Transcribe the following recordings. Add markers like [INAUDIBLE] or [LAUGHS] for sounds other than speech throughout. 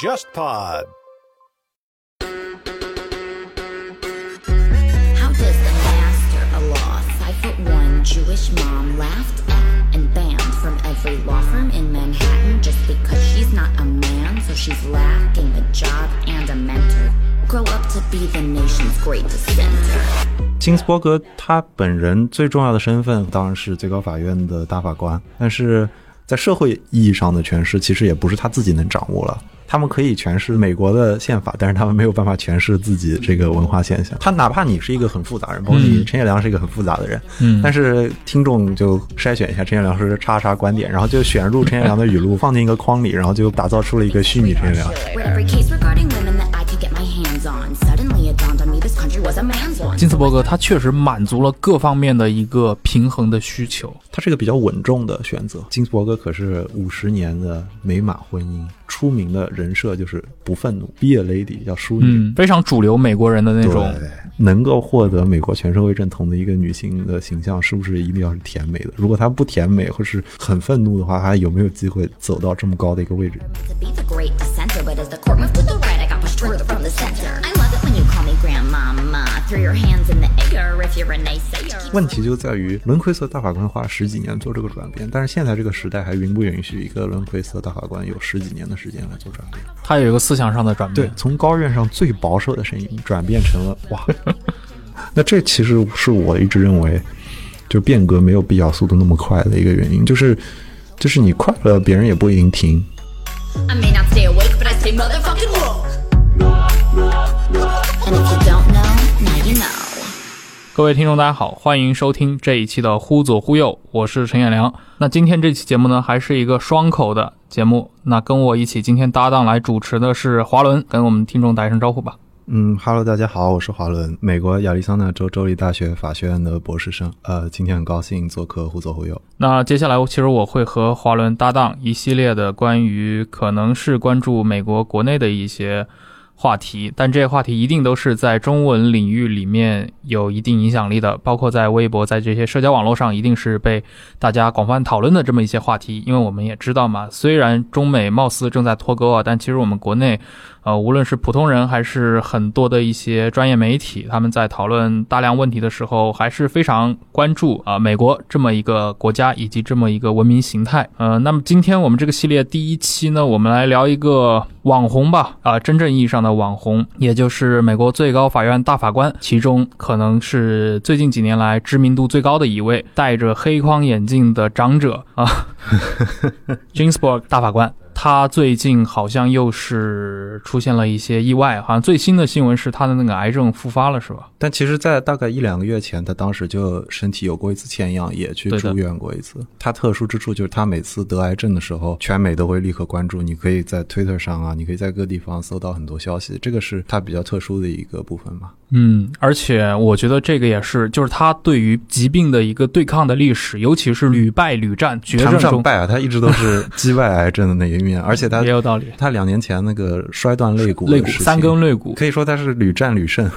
JustPod。 How does the master of law, five foot one Jewish mom, laughed at and banned from every law firm in Manhattan just because she's not a man, so she's lacking a job and a mentor? Grow up to be the nation's great dissenter. 金斯伯格他本人最重要的身份当然是最高法院的大法官，但是 在社会意义上的诠释，其实也不是他自己能掌握了。他们可以诠释美国的宪法，但是他们没有办法诠释自己这个文化现象。他哪怕你是一个很复杂人，包括你陈彦良是一个很复杂的人，嗯但是听众就筛选一下陈彦良是叉叉观点，然后就选入陈彦良的语录，放进一个框里，然后就打造出了一个虚拟陈彦良。金斯伯格他确实满足了各方面的一个平衡的需求。他是一个比较稳重的选择。金斯伯格可是五十年的美满婚姻，出名的人设就是不愤怒，be a lady，叫淑女。嗯，非常主流美国人的那种。能够获得美国全社会认同的一个女性的形象，是不是一定要是甜美的？如果她不甜美或是很愤怒的话，她有没有机会走到这么高的一个位置？问题就在于轮奎色大法官花了十几年做这个转变，但是现在这个时代还允不允许一个轮奎色大法官有十几年的时间来做转变？他有一个思想上的转变对，，从高院上最保守的声音转变成了哇，[LAUGHS] 那这其实是我一直认为，就变革没有必要速度那么快的一个原因，就是就是你快了，别人也不一定听。I may not stay awake, but I stay 各位听众，大家好，欢迎收听这一期的《忽左忽右》，我是陈彦良。那今天这期节目呢，还是一个双口的节目。那跟我一起今天搭档来主持的是华伦，跟我们听众打一声招呼吧。嗯哈喽，大家好，我是华伦，美国亚利桑那州州立大学法学院的博士生。呃，今天很高兴做客忽左忽右。那接下来，其实我会和华伦搭档一系列的关于可能是关注美国国内的一些话题，但这些话题一定都是在中文领域里面有一定影响力的，包括在微博、在这些社交网络上，一定是被大家广泛讨论的这么一些话题。因为我们也知道嘛，虽然中美貌似正在脱钩啊，但其实我们国内。呃，无论是普通人还是很多的一些专业媒体，他们在讨论大量问题的时候，还是非常关注啊、美国这么一个国家以及这么一个文明形态。呃，那么今天我们这个系列第一期呢，我们来聊一个网红吧，啊、真正意义上的网红，也就是美国最高法院大法官，其中可能是最近几年来知名度最高的一位，戴着黑框眼镜的长者啊 [LAUGHS] Ginsburg 大法官。他最近好像又是出现了一些意外，好像最新的新闻是他的那个癌症复发了，是吧？但其实，在大概一两个月前，他当时就身体有过一次欠样，也去住院过一次。他特殊之处就是，他每次得癌症的时候，全美都会立刻关注。你可以在 Twitter 上啊，你可以在各地方搜到很多消息，这个是他比较特殊的一个部分嘛。嗯，而且我觉得这个也是，就是他对于疾病的一个对抗的历史，尤其是屡败屡战，决谈胜中败啊，他一直都是击败癌症的那一面，而且他也有道理。他两年前那个摔断肋骨肋骨三根肋骨，可以说他是屡战屡胜。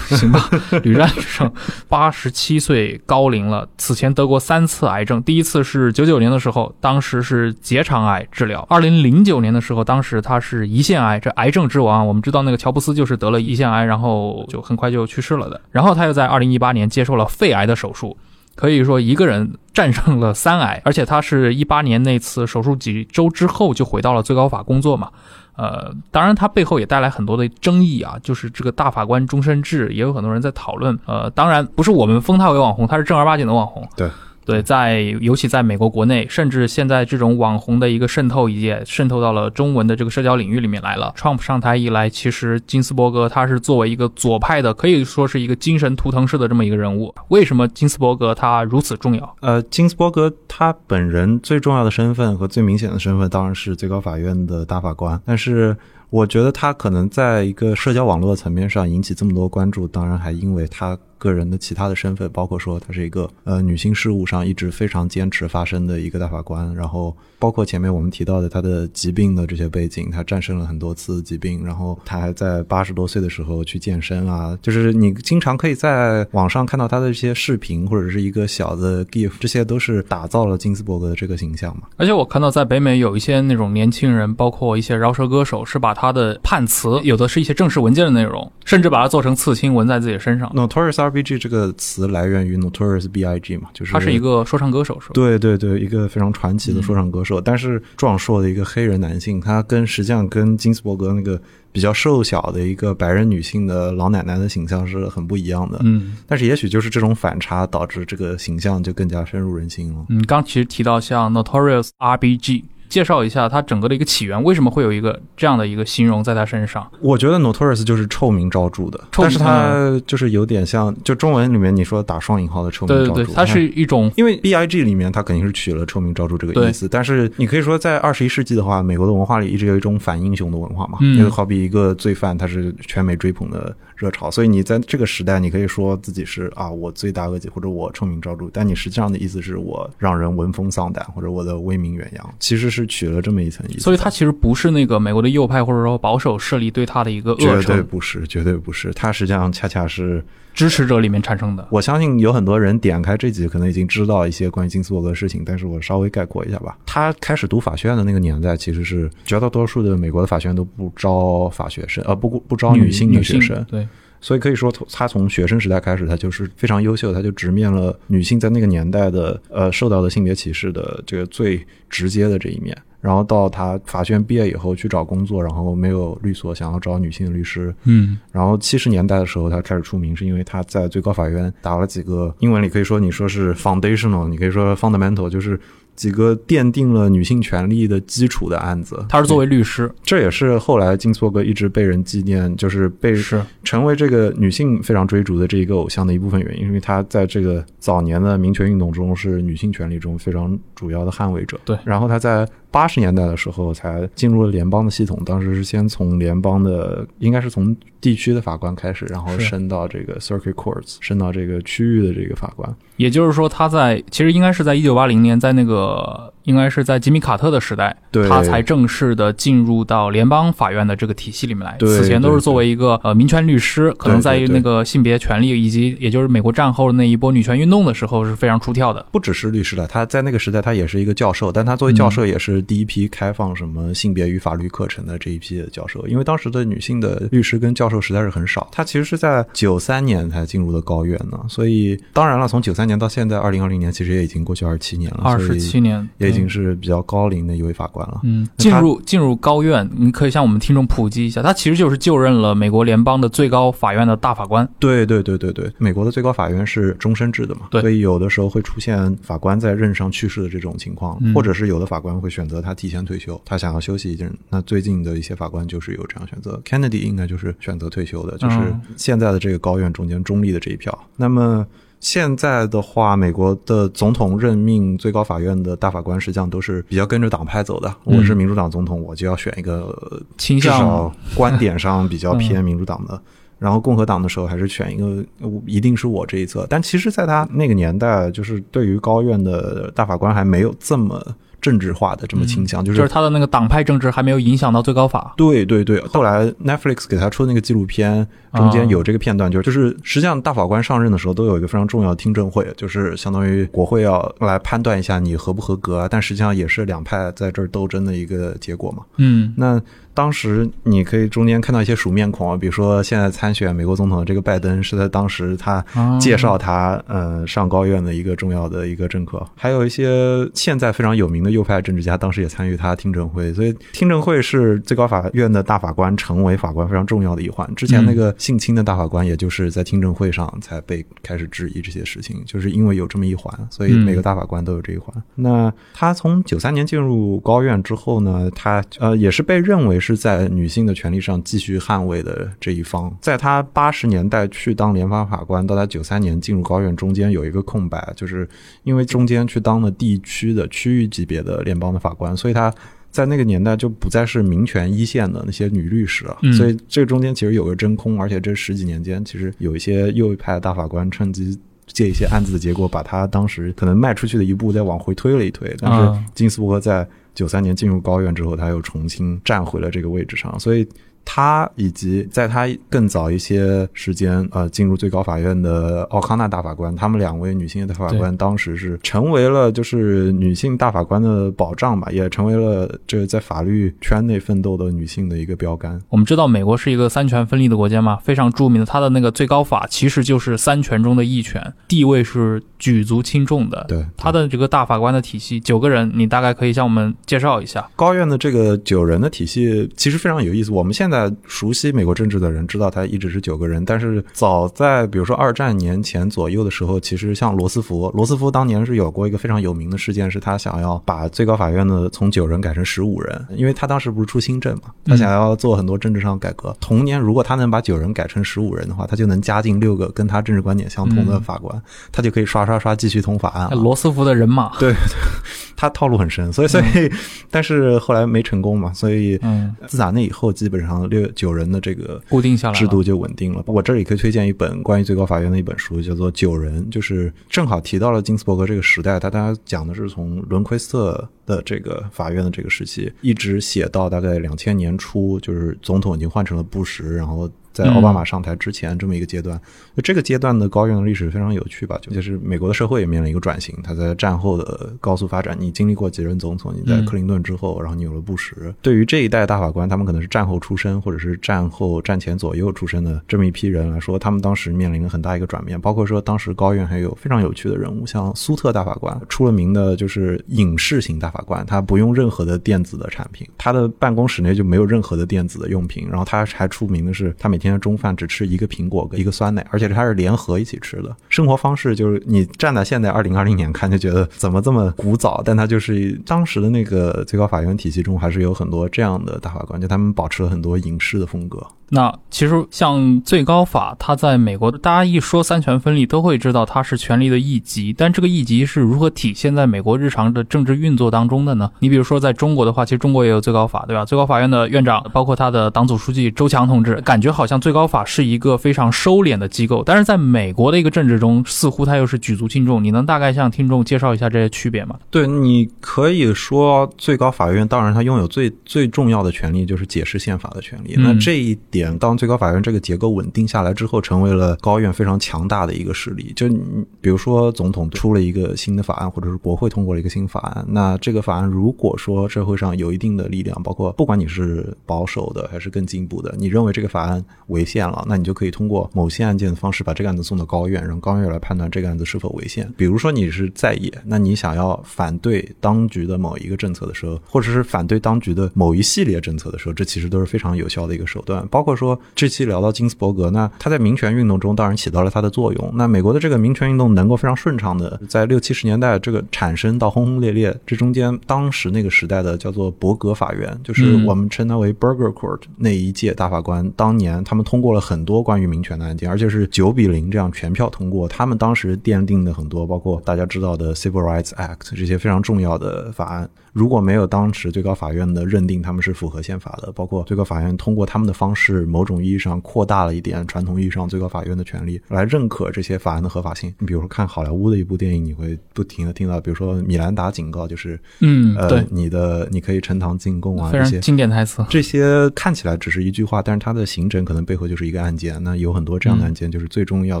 行吧，[LAUGHS] 屡战屡胜，八十七岁高龄了。此前得过三次癌症，第一次是九九年的时候，当时是结肠癌治疗；二零零九年的时候，当时他是胰腺癌，这癌症之王。我们知道那个乔布斯就是得了胰腺癌，然后就很快就去世了的。然后他又在二零一八年接受了肺癌的手术。可以说一个人战胜了三癌，而且他是一八年那次手术几周之后就回到了最高法工作嘛。呃，当然他背后也带来很多的争议啊，就是这个大法官终身制，也有很多人在讨论。呃，当然不是我们封他为网红，他是正儿八经的网红。对。对，在尤其在美国国内，甚至现在这种网红的一个渗透也渗透到了中文的这个社交领域里面来了。Trump 上台以来，其实金斯伯格他是作为一个左派的，可以说是一个精神图腾式的这么一个人物。为什么金斯伯格他如此重要？呃，金斯伯格他本人最重要的身份和最明显的身份当然是最高法院的大法官，但是我觉得他可能在一个社交网络层面上引起这么多关注，当然还因为他个人的其他的身份，包括说他是一个呃女性事务上一直非常坚持发声的一个大法官，然后包括前面我们提到的他的疾病的这些背景，他战胜了很多次疾病，然后他还在八十多岁的时候去健身啊，就是你经常可以在网上看到他的一些视频或者是一个小的 GIF，这些都是打造了金斯伯格的这个形象嘛。而且我看到在北美有一些那种年轻人，包括一些饶舌歌手，是把他的判词，有的是一些正式文件的内容，甚至把它做成刺青纹在自己身上。Notorious R.B.G 这个词来源于 Notorious B.I.G 嘛，就是他是一个说唱歌手，是吧？对对对，一个非常传奇的说唱歌手，但是壮硕的一个黑人男性，他跟实际上跟金斯伯格那个比较瘦小的一个白人女性的老奶奶的形象是很不一样的。嗯但是也许就是这种反差导致这个形象就更加深入人心了。嗯，刚其实提到像 Notorious R.B.G，介绍一下它整个的一个起源，为什么会有一个这样的一个形容在他身上？我觉得 Notorious 就是臭名昭著的，臭名但是它就是有点像，就中文里面你说打双引号的臭名昭著，对对对，它是一种因为 B I G 里面它肯定是取了臭名昭著这个意思，但是你可以说在二十一世纪的话，美国的文化里一直有一种反英雄的文化嘛，嗯。就好比一个罪犯，他是全美追捧的热潮，所以你在这个时代，你可以说自己是啊我罪大恶极或者我臭名昭著，但你实际上的意思是我让人闻风丧胆或者我的威名远扬，其实是取了这么一层意思，所以它其实不是那个美国的右派或者说保守势力对他的一个恶绝对，不是，绝对不是，它实际上恰恰是。支持者里面产生的。我相信有很多人点开这集，可能已经知道一些关于金斯伯格的事情，但是我稍微概括一下吧。他开始读法学院的那个年代，其实是绝大多数的美国的法学院都不招法学生，呃，不不招女性的学生，对，所以可以说从他从学生时代开始，他就是非常优秀，他就直面了女性在那个年代的呃受到的性别歧视的这个最直接的这一面。然后到他法学院毕业以后去找工作，然后没有律所，想要找女性的律师，嗯。然后七十年代的时候，他开始出名，是因为他在最高法院打了几个英文里可以说你说是 foundational，你可以说 fundamental，就是几个奠定了女性权利的基础的案子。他是作为律师，这也是后来金斯伯格一直被人纪念，就是被是。成为这个女性非常追逐的这一个偶像的一部分原因，因为他在这个早年的民权运动中是女性权利中非常主要的捍卫者。对。然后他在八十年代的时候才进入了联邦的系统，当时是先从联邦的，应该是从地区的法官开始，然后升到这个 circuit courts，升到这个区域的这个法官。也就是说，他在其实应该是在一九八零年，在那个应该是在吉米卡特的时代，他才正式的进入到联邦法院的这个体系里面来。此前都是作为一个呃民权律师，可能在于那个性别权利以及也就是美国战后的那一波女权运动的时候是非常出挑的。不只是律师了，他在那个时代他也是一个教授，但他作为教授也是第一批开放什么性别与法律课程的这一批的教授，因为当时的女性的律师跟教授实在是很少。他其实是在九三年才进入的高院呢，所以当然了，从九三年到现在二零二零年，其实也已经过去二十七年了，二十七年也已经是比较高龄的一位法官了。嗯，进入进入高院，你可以向我们听众普及一下，他其实就是就任了美国联邦的最高法院的大法官。对对对对对，美国的最高法院是终身制的嘛，对所以有的时候会出现法官在任上去世的这种情况，嗯或者是有的法官会选择他提前退休，他想要休息一阵。那最近的一些法官就是有这样选择，Kennedy 应该就是选择退休的，就是嗯现在的这个高院中间中立的这一票。那么。现在的话，美国的总统任命最高法院的大法官，实际上都是比较跟着党派走的。嗯我是民主党总统，我就要选一个倾向观点上比较偏民主党的。然后共和党的时候还是选一个，呃一定是我这一侧。但其实，在他那个年代，就是对于高院的大法官还没有这么政治化的这么倾向，就就是是他的那个党派政治还没有影响到最高法。对对对，后来 Netflix 给他出的那个纪录片中间有这个片段，就是就是实际上大法官上任的时候都有一个非常重要的听证会，就是相当于国会要来判断一下你合不合格啊，但实际上也是两派在这儿斗争的一个结果嘛。嗯那当时你可以中间看到一些熟面孔啊，比如说现在参选美国总统的这个拜登，是在当时他啊介绍他呃上高院的一个重要的一个政客，还有一些现在非常有名的右派政治家，当时也参与他听证会，所以听证会是最高法院的大法官成为法官非常重要的一环。之前那个性侵的大法官，也就是在听证会上才被开始质疑这些事情，就是因为有这么一环，所以每个大法官都有这一环。那他从九三年进入高院之后呢，他呃也是被认为是在女性的权利上继续捍卫的这一方。在他八十年代去当联邦法官，到他九三年进入高院中间有一个空白，就是因为中间去当了地区的区域级别的联邦的法官，所以他。在那个年代就不再是民权一线的那些女律师了，嗯所以这个中间其实有个真空，而且这十几年间，其实有一些右派大法官趁机。借一些案子的结果，把他当时可能迈出去的一步再往回推了一推。但是啊金斯伯格在九三年进入高院之后，他又重新站回了这个位置上，所以他以及在他更早一些时间，呃，进入最高法院的奥康纳大法官，他们两位女性大法官，当时是成为了就是女性大法官的保障吧，也成为了这个在法律圈内奋斗的女性的一个标杆。我们知道美国是一个三权分立的国家嘛，非常著名的，它的那个最高法其实就是三权中的一权，地位是举足轻重的。对，它的这个大法官的体系，九个人，你大概可以向我们介绍一下。高院的这个九人的体系其实非常有意思。我们现在熟悉美国政治的人知道他一直是九个人，但是早在比如说二战年前左右的时候，其实像罗斯福，罗斯福当年是有过一个非常有名的事件，是他想要把最高法院的从九人改成十五人，因为他当时不是出新政嘛，他想要做很多政治上改革。同年，如果他能把九人改成十五人的话，他就能加进六个跟他政治观点相同的法官，他就可以刷刷刷继续通法案了。罗斯福的人马，对，[LAUGHS] 他套路很深，所以所以，[LAUGHS] 但是后来没成功嘛，所以嗯，自打那以后，基本上六九人的这个固定下来制度就稳定了。我这里可以推荐一本关于最高法院的一本书，叫做《九人》，就是正好提到了金斯伯格这个时代，他大家讲的是从伦奎斯特的这个法院的这个时期，一直写到大概两千年初，就是总统已经换成了布什，然后。在奥巴马上台之前这么一个阶段，就这个阶段的高院的历史非常有趣吧，就是美国的社会也面临一个转型，它在战后的高速发展，你经历过几任总统，你在克林顿之后，然后你有了布什，对于这一代大法官，他们可能是战后出身或者是战后战前左右出身的这么一批人来说，他们当时面临了很大一个转变，包括说当时高院还有非常有趣的人物，像苏特大法官，出了名的就是影视型大法官，他不用任何的电子的产品，他的办公室内就没有任何的电子的用品，然后他还出名的是他每天天中饭只吃一个苹果跟一个酸奶，而且它是联合一起吃的。生活方式就是你站在现在二零二零年看就觉得怎么这么古早，但他就是当时的那个最高法院体系中还是有很多这样的大法官，就他们保持了很多影视的风格。那其实像最高法，它在美国，大家一说三权分立，都会知道它是权力的一级。但这个一级是如何体现在美国日常的政治运作当中的呢？你比如说，在中国的话，其实中国也有最高法，对吧？最高法院的院长，包括他的党组书记周强同志，感觉好像最高法是一个非常收敛的机构。但是在美国的一个政治中，似乎它又是举足轻重。你能大概向听众介绍一下这些区别吗？对，你可以说最高法院，当然它拥有最最重要的权利就是解释宪法的权利。嗯那这一点，当最高法院这个结构稳定下来之后，成为了高院非常强大的一个势力。就你比如说，总统出了一个新的法案，或者是国会通过了一个新法案，那这个法案如果说社会上有一定的力量，包括不管你是保守的还是更进步的，你认为这个法案违宪了，那你就可以通过某些案件的方式把这个案子送到高院，让高院来判断这个案子是否违宪。比如说你是在野，那你想要反对当局的某一个政策的时候，或者是反对当局的某一系列政策的时候，这其实都是非常有效的一个手段。包括说这期聊到金斯伯格，那他在民权运动中当然起到了他的作用。那美国的这个民权运动能够非常顺畅的在六七十年代这个产生到轰轰烈烈，这中间当时那个时代的叫做伯格法院，就是我们称它为 Burger Court 那一届大法官，当年他他们通过了很多关于民权的案件，而且是九比零这样全票通过。他们当时奠定的很多，包括大家知道的 Civil Rights Act 这些非常重要的法案，如果没有当时最高法院的认定他们是符合宪法的，包括最高法院通过他们的方式，某种意义上扩大了一点传统意义上最高法院的权利，来认可这些法案的合法性。你比如说看好莱坞的一部电影，你会不停的听到，比如说米兰达警告，就是嗯，呃对，，你的你可以呈堂进供啊，这些经典台词。这些看起来只是一句话，但是它的形成可能背后就是一个案件。那有很多这样的案件，就是最终要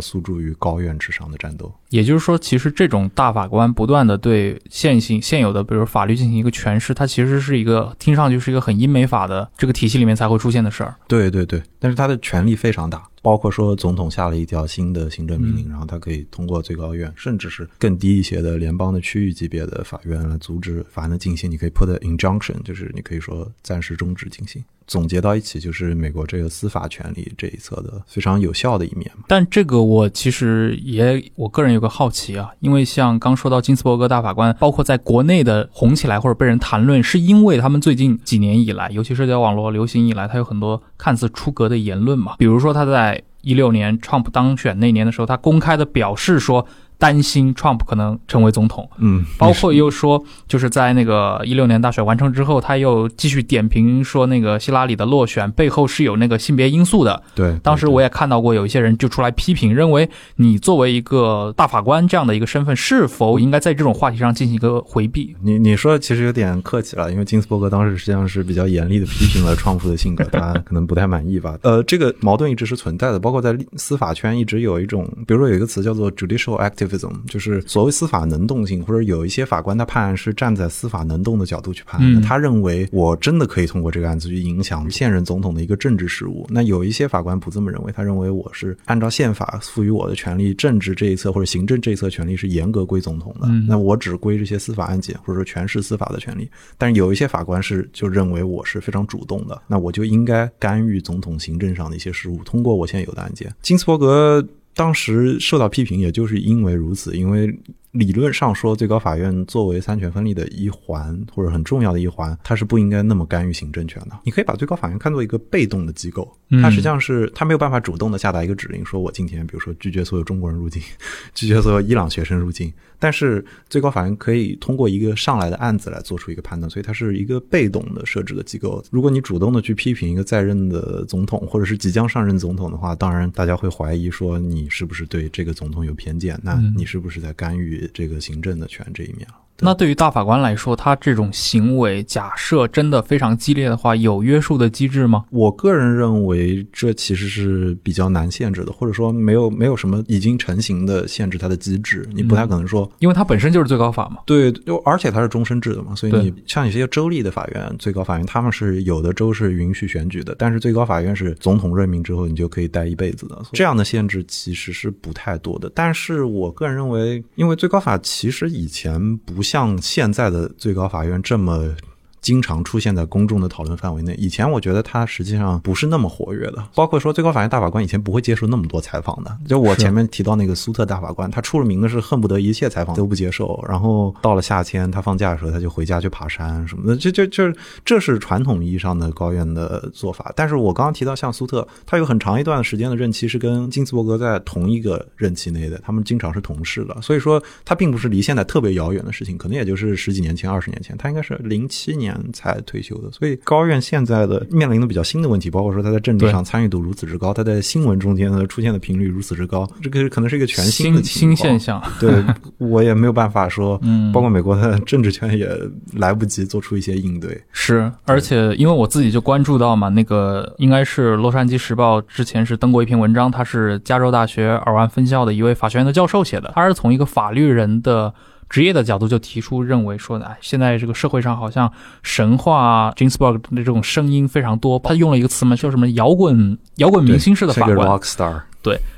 诉诸于高院之上的战斗。也就是说，其实这种大法官不断的对现行现有的，比如法律进行一个诠释，它其实是一个听上去是一个很英美法的这个体系里面才会出现的事儿。对对对，但是它的权力非常大，包括说总统下了一条新的行政命令，嗯然后他可以通过最高院，甚至是更低一些的联邦的区域级别的法院来阻止法案的进行。你可以 put injunction，就是你可以说暂时终止进行。总结到一起，就是美国这个司法权利这一侧的非常有效的一面。但这个我其实也我个人有个好奇啊，因为像刚说到金斯伯格大法官，包括在国内的红起来或者被人谈论，是因为他们最近几年以来，尤其社交网络流行以来，他有很多看似出格的言论嘛，比如说他在。一六年 Trump 当选那年的时候，他公开的表示说，担心 Trump 可能成为总统，嗯，包括又说，就是在那个一六年大选完成之后，他又继续点评说，那个希拉里的落选背后是有那个性别因素的。对，当时我也看到过有一些人就出来批评，认为你作为一个大法官这样的一个身份，是否应该在这种话题上进行一个回避？你你说的其实有点客气了，因为金斯伯格当时实际上是比较严厉的批评了创夫的性格，他可能不太满意吧。[LAUGHS] 呃，这个矛盾一直是存在的，包括在司法圈一直有一种，比如说有一个词叫做 judicial activism，就是所谓司法能动性，或者有一些法官他判案是站在司法能动的角度去判案的，嗯他认为我真的可以通过这个案子去影响现任总统的一个政治事务。那有一些法官不这么认为，他认为我是按照宪法赋予我的权利，政治这一侧或者行政这一侧权利是严格归总统的，嗯那我只归这些司法案件或者说全是司法的权利。但是有一些法官是就认为我是非常主动的，那我就应该干预总统行政上的一些事务，通过我现有的案件。金斯伯格当时受到批评，也就是因为如此，因为理论上说，最高法院作为三权分立的一环或者很重要的一环，它是不应该那么干预行政权的。你可以把最高法院看作一个被动的机构，嗯它实际上是它没有办法主动的下达一个指令，说我今天比如说拒绝所有中国人入境，[LAUGHS] 拒绝所有伊朗学生入境。但是最高法院可以通过一个上来的案子来做出一个判断，所以它是一个被动的设置的机构。如果你主动的去批评一个在任的总统或者是即将上任总统的话，当然大家会怀疑说你是不是对这个总统有偏见，那嗯你是不是在干预这个行政的权这一面了？对那对于大法官来说，他这种行为，假设真的非常激烈的话，有约束的机制吗？我个人认为，这其实是比较难限制的，或者说没有没有什么已经成型的限制它的机制，你不太可能说。因为它本身就是最高法嘛。对，就而且它是终身制的嘛，所以你像有些州立的法院、最高法院，他们是有的州是允许选举的，但是最高法院是总统任命之后你就可以待一辈子的，这样的限制其实是不太多的。但是我个人认为，因为最高法其实以前不像现在的最高法院这么。经常出现在公众的讨论范围内。以前我觉得他实际上不是那么活跃的，包括说最高法院大法官以前不会接受那么多采访的。就我前面提到那个苏特大法官，他出了名的是恨不得一切采访都不接受，然后到了夏天他放假的时候他就回家去爬山什么的，这这这这是传统意义上的高院的做法。但是我刚刚提到像苏特，他有很长一段时间的任期是跟金斯伯格在同一个任期内的，他们经常是同事的，所以说他并不是离现在特别遥远的事情，可能也就是十几年前、二十年前，他应该是零七年才退休的。所以高院现在的面临的比较新的问题，包括说他在政治上参与度如此之高，他在新闻中间呢出现的频率如此之高，这个可能是一个全新的新现。象。对我也没有办法说，嗯包括美国的政治圈也来不及做出一些应对。是，而且因为我自己就关注到嘛，那个应该是《洛杉矶时报》之前是登过一篇文章，他是加州大学尔湾分校的一位法学院的教授写的，他是从一个法律人的。职业的角度就提出认为说，哎，现在这个社会上好像神话 Ginsburg 的这种声音非常多。他用了一个词嘛，叫什么摇滚摇滚明星式的法官，rock star，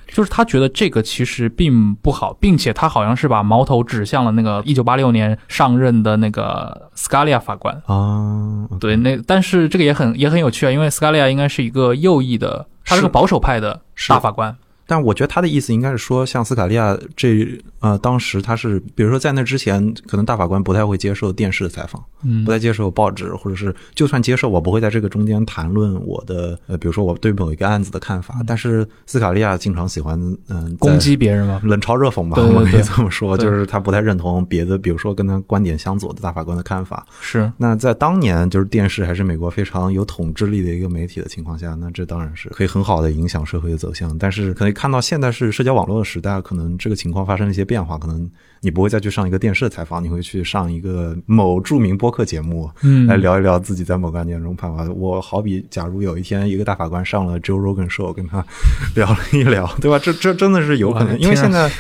就是他觉得这个其实并不好，并且他好像是把矛头指向了那个一九八六年上任的那个 Scalia 法官。啊，对，那但是这个也很也很有趣啊，因为 Scalia 应该是一个右翼的，他是个保守派的大法官。但我觉得他的意思应该是说，像斯卡利亚这呃，当时他是，比如说在那之前，可能大法官不太会接受电视的采访，嗯不太接受报纸，或者是就算接受，我不会在这个中间谈论我的呃，比如说我对某一个案子的看法。但是斯卡利亚经常喜欢嗯、在攻击别人嘛。冷嘲热讽吧，可以这么说，就是他不太认同别的，比如说跟他观点相左的大法官的看法。是，那在当年，就是电视还是美国非常有统治力的一个媒体的情况下，那这当然是可以很好的影响社会的走向。但是可以看到，现在是社交网络的时代，可能这个情况发生了一些变化，可能你不会再去上一个电视采访，你会去上一个某著名播客节目，嗯来聊一聊自己在某个案件中判罚。我好比，假如有一天一个大法官上了 Joe Rogan Show，跟他聊了一聊，[LAUGHS] 对吧？这这真的是有可能，因为现在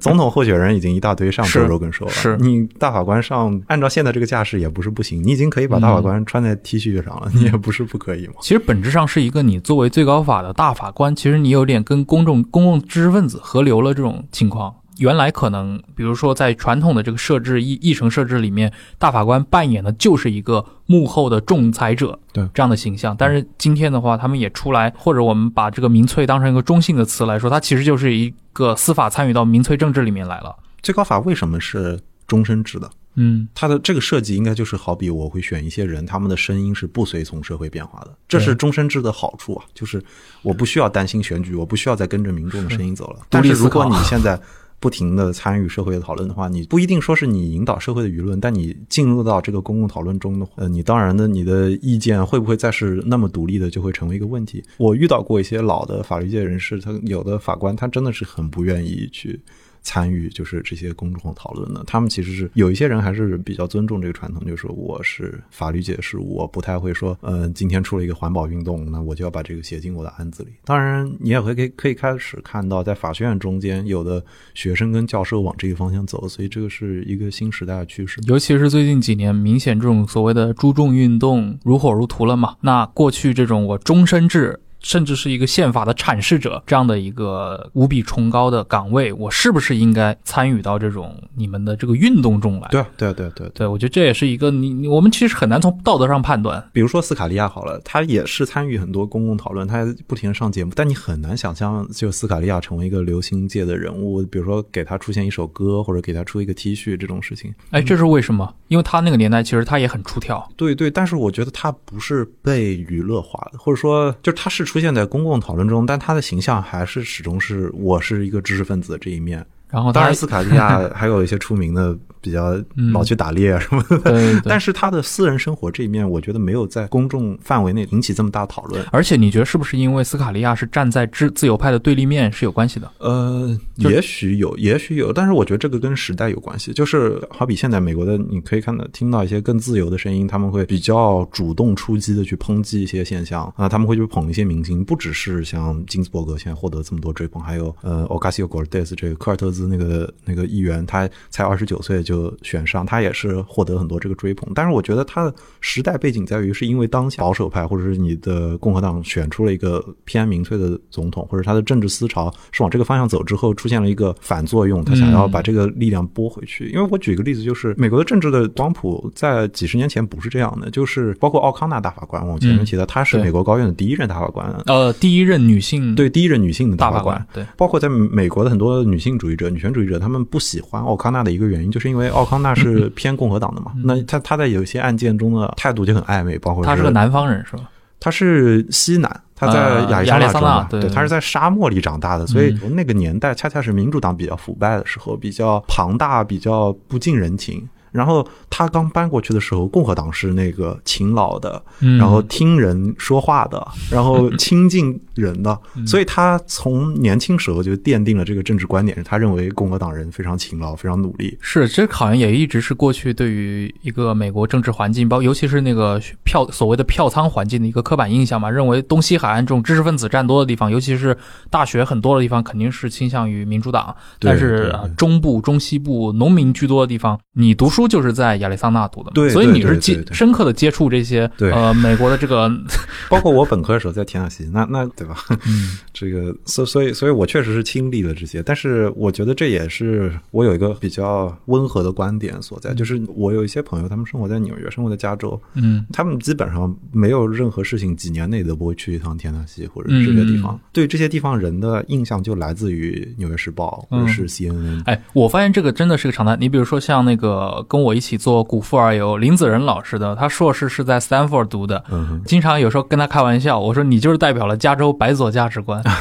总统候选人已经一大堆上 Joe Rogan [LAUGHS] Show 了，是你大法官上，按照现在这个架势也不是不行，你已经可以把大法官穿在 T 恤上了，你也不是不可以嘛。其实本质上是一个你作为最高法的大法官，其实你有点跟公众公共知识分子合流了这种情况。原来可能，比如说在传统的这个设置议议程设置里面，大法官扮演的就是一个幕后的仲裁者，对这样的形象。但是今天的话，他们也出来，或者我们把这个民粹当成一个中性的词来说，它其实就是一个司法参与到民粹政治里面来了。最高法为什么是终身制的？嗯，它的这个设计应该就是好比我会选一些人，他们的声音是不随从社会变化的，这是终身制的好处啊，就是我不需要担心选举，我不需要再跟着民众的声音走了。但是如果你现在不停的参与社会的讨论的话，你不一定说是你引导社会的舆论，但你进入到这个公共讨论中的，呃，你当然的你的意见会不会再是那么独立的，就会成为一个问题。我遇到过一些老的法律界人士，他有的法官他真的是很不愿意去。参与就是这些公众讨论的，他们其实是有一些人还是比较尊重这个传统，就是我是法律界事务，我不太会说，呃，今天出了一个环保运动，那我就要把这个写进我的案子里。当然，你也会可以可以开始看到，在法学院中间有的学生跟教授往这个方向走，所以这个是一个新时代的趋势。尤其是最近几年，明显这种所谓的诸众运动如火如荼了嘛。那过去这种我终身制。甚至是一个宪法的阐释者这样的一个无比崇高的岗位，我是不是应该参与到这种你们的这个运动中来？对对对对对，我觉得这也是一个你我们其实很难从道德上判断。比如说斯卡利亚好了，他也是参与很多公共讨论，他不停上节目，但你很难想象就斯卡利亚成为一个流行界的人物，比如说给他出现一首歌或者给他出一个 T 恤这种事情。哎，这是为什么？因为他那个年代其实他也很出挑。对对，但是我觉得他不是被娱乐化的，或者说就是他是出现在公共讨论中，但他的形象还是始终是我是一个知识分子这一面。然后，当然斯卡利亚还有一些出名的。比较老去打猎啊什么的，但是他的私人生活这一面，我觉得没有在公众范围内引起这么大讨论。而且你觉得是不是因为斯卡利亚是站在自自由派的对立面是有关系的？呃，也许有，也许有，但是我觉得这个跟时代有关系。就是好比现在美国的，你可以看到听到一些更自由的声音，他们会比较主动出击的去抨击一些现象啊，他们会去捧一些明星，不只是像金斯伯格现在获得这么多追捧，还有呃，o c a s i o Cortez 这个科尔特兹那个那个议员，他才二十九岁就。选上他也是获得很多这个追捧，但是我觉得他的时代背景在于，是因为当下保守派或者是你的共和党选出了一个偏民粹的总统，或者他的政治思潮是往这个方向走之后，出现了一个反作用，他想要把这个力量拨回去。因为我举一个例子，就是美国的政治的光谱在几十年前不是这样的，就是包括奥康纳大法官，我前面提到他是美国高院的第一任大法官，呃，第一任女性。对第一任女性的大法官，对，包括在美国的很多女性主义者、女权主义者，他们不喜欢奥康纳的一个原因，就是因为奥康。纳是偏共和党的嘛？那他他在有些案件中的态度就很暧昧，包括他是个南方人是吧？他是西南，他在亚利桑那州，对，他是在沙漠里长大的，所以那个年代恰恰是民主党比较腐败的时候，比较庞大，比较不近人情。然后他刚搬过去的时候，共和党是那个勤劳的，然后听人说话的，[LAUGHS] 然后亲近人的，所以他从年轻时候就奠定了这个政治观点，是他认为共和党人非常勤劳，非常努力。是，这好像也一直是过去对于一个美国政治环境，包尤其是那个票所谓的票仓环境的一个刻板印象嘛，认为东西海岸这种知识分子占多的地方，尤其是大学很多的地方，肯定是倾向于民主党。但是中部、中西部农民居多的地方，你读书。就是在亚利桑那读的，对，所以你是接深刻的接触这些，呃，美国的这个，[LAUGHS] 包括我本科的时候在田纳西，那那对吧？嗯，[LAUGHS] 这个，所所以，所以我确实是亲历了这些，但是我觉得这也是我有一个比较温和的观点所在，就是我有一些朋友，他们生活在纽约，生活在加州，嗯，他们基本上没有任何事情，几年内都不会去一趟田纳西或者这些地方，对这些地方人的印象就来自于《纽约时报》或者是 CNN。哎，我发现这个真的是个常态。你比如说像那个跟我一起做古富而游林子仁老师的，他硕士是在 Stanford 读的，经常有时候跟他开玩笑，我说你就是代表了加州白左价值观。[LAUGHS]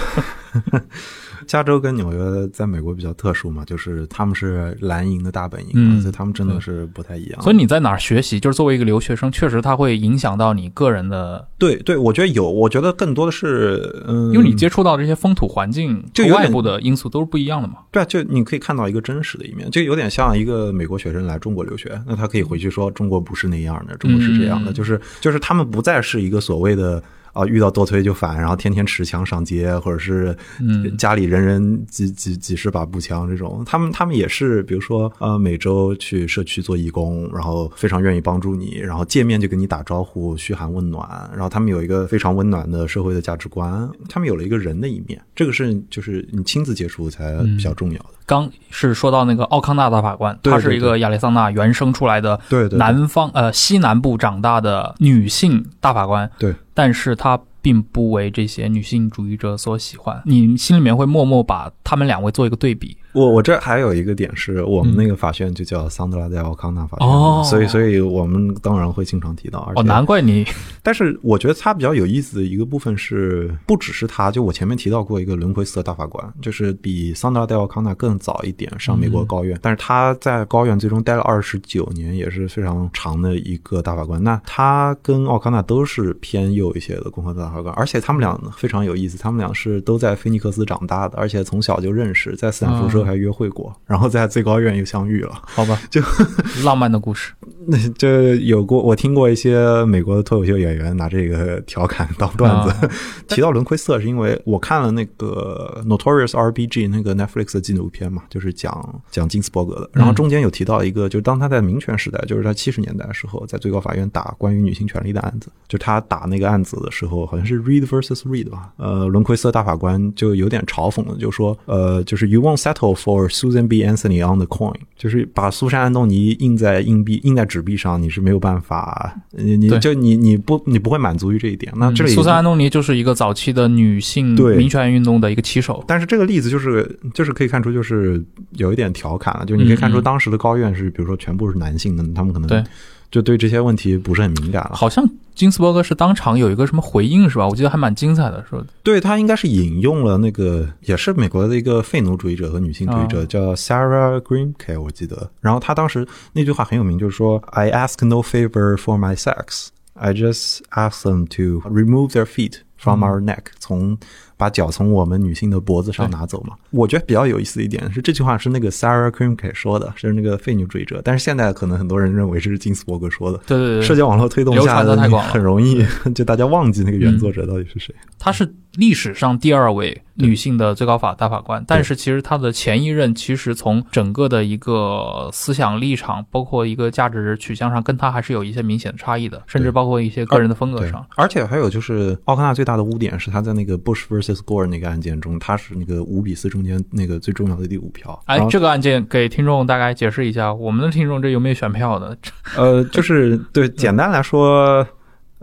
加州跟纽约在美国比较特殊嘛，就是他们是蓝营的大本营，所以他们真的是不太一样。所以你在哪儿学习，就是作为一个留学生，确实它会影响到你个人的。对对，我觉得有，我觉得更多的是，嗯，因为你接触到这些风土环境，就外部的因素都是不一样的嘛。对啊，就你可以看到一个真实的一面，就有点像一个美国学生来中国留学，那他可以回去说中国不是那样的，中国是这样的，就是就是他们不再是一个所谓的。啊，遇到多推就反，然后天天持枪上街，或者是家里人人几几几十把步枪这种，他们他们也是，比如说呃，每周去社区做义工，然后非常愿意帮助你，然后见面就跟你打招呼，嘘寒问暖，然后他们有一个非常温暖的社会的价值观，他们有了一个人的一面，这个是就是你亲自接触才比较重要的。刚是说到那个奥康纳大法官，她是一个亚利桑那原生出来的，南方呃西南部长大的女性大法官，对，但是她并不为这些女性主义者所喜欢。你心里面会默默把他们两位做一个对比，我我这还有一个点是我们那个法院就叫桑德拉戴奥康纳法院，哦所以所以我们当然会经常提到。而且哦，难怪你 [LAUGHS] 但是我觉得他比较有意思的一个部分是，不只是他，就我前面提到过一个轮奎斯特大法官，就是比桑德拉戴奥康纳更早一点上美国高院，但是他在高院最终待了二十九年，也是非常长的一个大法官。那他跟奥康纳都是偏右一些的共和党大法官，而且他们俩非常有意思，他们俩是都在菲尼克斯长大的，而且从小就认识，在斯坦福时候还约会过，然后在最高院又相遇了。好吧，[LAUGHS] 就 [LAUGHS] 浪漫的故事。[LAUGHS] 那就有过，我听过一些美国的脱口秀演员拿这个调侃当段子。啊提到伦奎瑟，是因为我看了那个 Notorious R.B.G. 那个 Netflix 的纪录片嘛，就是讲讲金斯伯格的。然后中间有提到一个，就是当他在民权时代，就是他七十年代的时候，在最高法院打关于女性权利的案子，就他打那个案子的时候，好像是 Reed versus Reed 吧。呃，伦奎瑟大法官就有点嘲讽了，就说，呃，就是 You won't settle for Susan B. Anthony on the coin，就是把苏珊安东尼印在硬币、印在纸币上，你是没有办法，你你就你你不你不会满足于这一点。那这里嗯苏珊·安东尼就是一个早期的女性对民权运动的一个旗手。但是这个例子就是就是可以看出，就是有一点调侃了，就你可以看出当时的高院是，比如说全部是男性的，他们可能对就对这些问题不是很敏感了。好像金斯伯格是当场有一个什么回应是吧？我记得还蛮精彩的，说对他应该是引用了那个也是美国的一个废奴主义者和女性主义者，啊叫 Sarah Greenke，我记得。然后他当时那句话很有名，就是说 I ask no favor for my sex, I just ask them to remove their feet from our neck，、从把脚从我们女性的脖子上拿走嘛。我觉得比较有意思的一点是，这句话是那个 Sarah Greenke 说的，是那个废女主义者，但是现在可能很多人认为这是金斯伯格说的。对对对，社交网络推动流下的你传得太广了嗯很容易 [LAUGHS] 就大家忘记那个原作者到底是谁。他是历史上第二位女性的最高法大法官，但是其实她的前一任其实从整个的一个思想立场，包括一个价值取向上，跟她还是有一些明显的差异的，甚至包括一些个人的风格上。，而且还有就是奥康纳最大的污点是他在那个 Bush vs Gore 那个案件中，他是那个五比四中间那个最重要的第五票。哎这个案件给听众大概解释一下，我们的听众这有没有选票的？[LAUGHS] 呃，就是对，简单来说。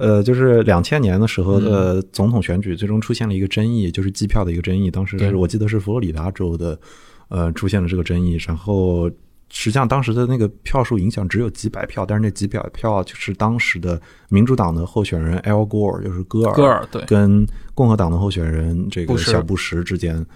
呃，就是两千年的时候的总统选举，最终出现了一个争议，就是计票的一个争议。当时是我记得是佛罗里达州的，呃，出现了这个争议。然后实际上当时的那个票数影响只有几百票，但是那几百票就是当时的民主党的候选人 Al Gore，就是戈尔，戈尔对，跟共和党的候选人这个小布什之间，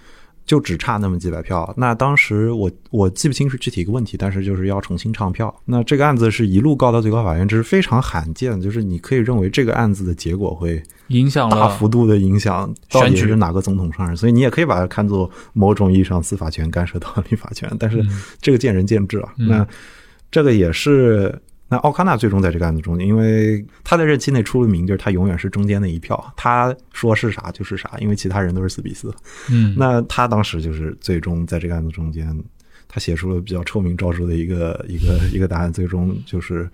就只差那么几百票。那当时我我记不清是具体一个问题，但是就是要重新唱票。那这个案子是一路告到最高法院，这是非常罕见，就是你可以认为这个案子的结果会影响大幅度的影响到底选举是哪个总统上任，所以你也可以把它看作某种意义上司法权干涉到立法权，但是嗯这个见仁见智啊。嗯那这个也是。那奥康纳最终在这个案子中间，因为他在任期内出了名，就是他永远是中间那一票，他说是啥就是啥，因为其他人都是四比四。嗯，那他当时就是最终在这个案子中间，他写出了比较臭名昭著的一个一个一个答案，最终就是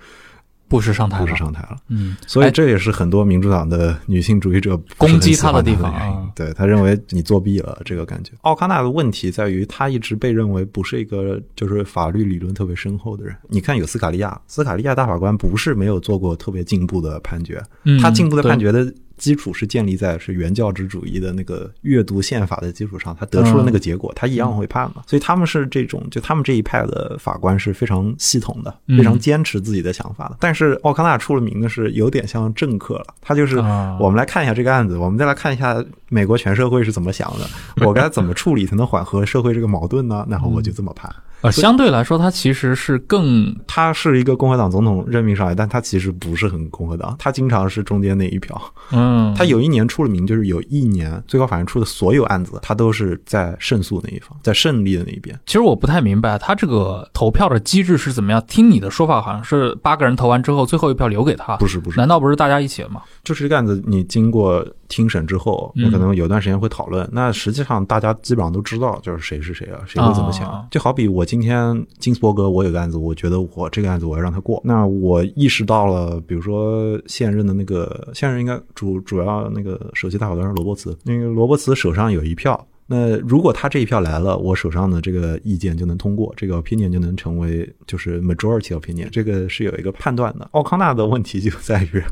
布什上台不了，是上台了。嗯，所以这也是很多民主党的女性主义者攻击他的地方啊。对他认为你作弊了，这个感觉。奥康纳的问题在于，他一直被认为不是一个就是法律理论特别深厚的人。你看有斯卡利亚，斯卡利亚大法官不是没有做过特别进步的判决，嗯他进步的判决的基础是建立在是原教旨主义的那个阅读宪法的基础上，他得出了那个结果，他一样会判嘛。所以他们是这种，就他们这一派的法官是非常系统的，嗯非常坚持自己的想法的。但是奥康纳出了名的是有点像政客了，他就是啊我们来看一下这个案子，我们再来看一下美国全社会是怎么想的，我该怎么处理才能缓和社会这个矛盾呢？然后我就这么判。呃，相对来说，他其实是更他是一个共和党总统任命上来，但他其实不是很共和党，他经常是中间那一票。嗯，他有一年出了名，就是有一年最高法院出的所有案子，他都是在胜诉那一方，在胜利的那一边。其实我不太明白他这个投票的机制是怎么样。听你的说法，好像是八个人投完之后，最后一票留给他，不是不是，难道不是大家一起的吗？就是这个案子，你经过听审之后，我可能有段时间会讨论。那实际上大家基本上都知道，就是谁是谁啊，谁会怎么想。啊就好比我今天金斯伯格，我有个案子，我觉得我这个案子我要让他过。那我意识到了，比如说现任的那个现任应该主主要那个首席大法官是罗伯茨，那个罗伯茨手上有一票。那如果他这一票来了，我手上的这个意见就能通过，这个 opinion 就能成为就是 majority opinion，这个是有一个判断的。奥康纳的问题就在于，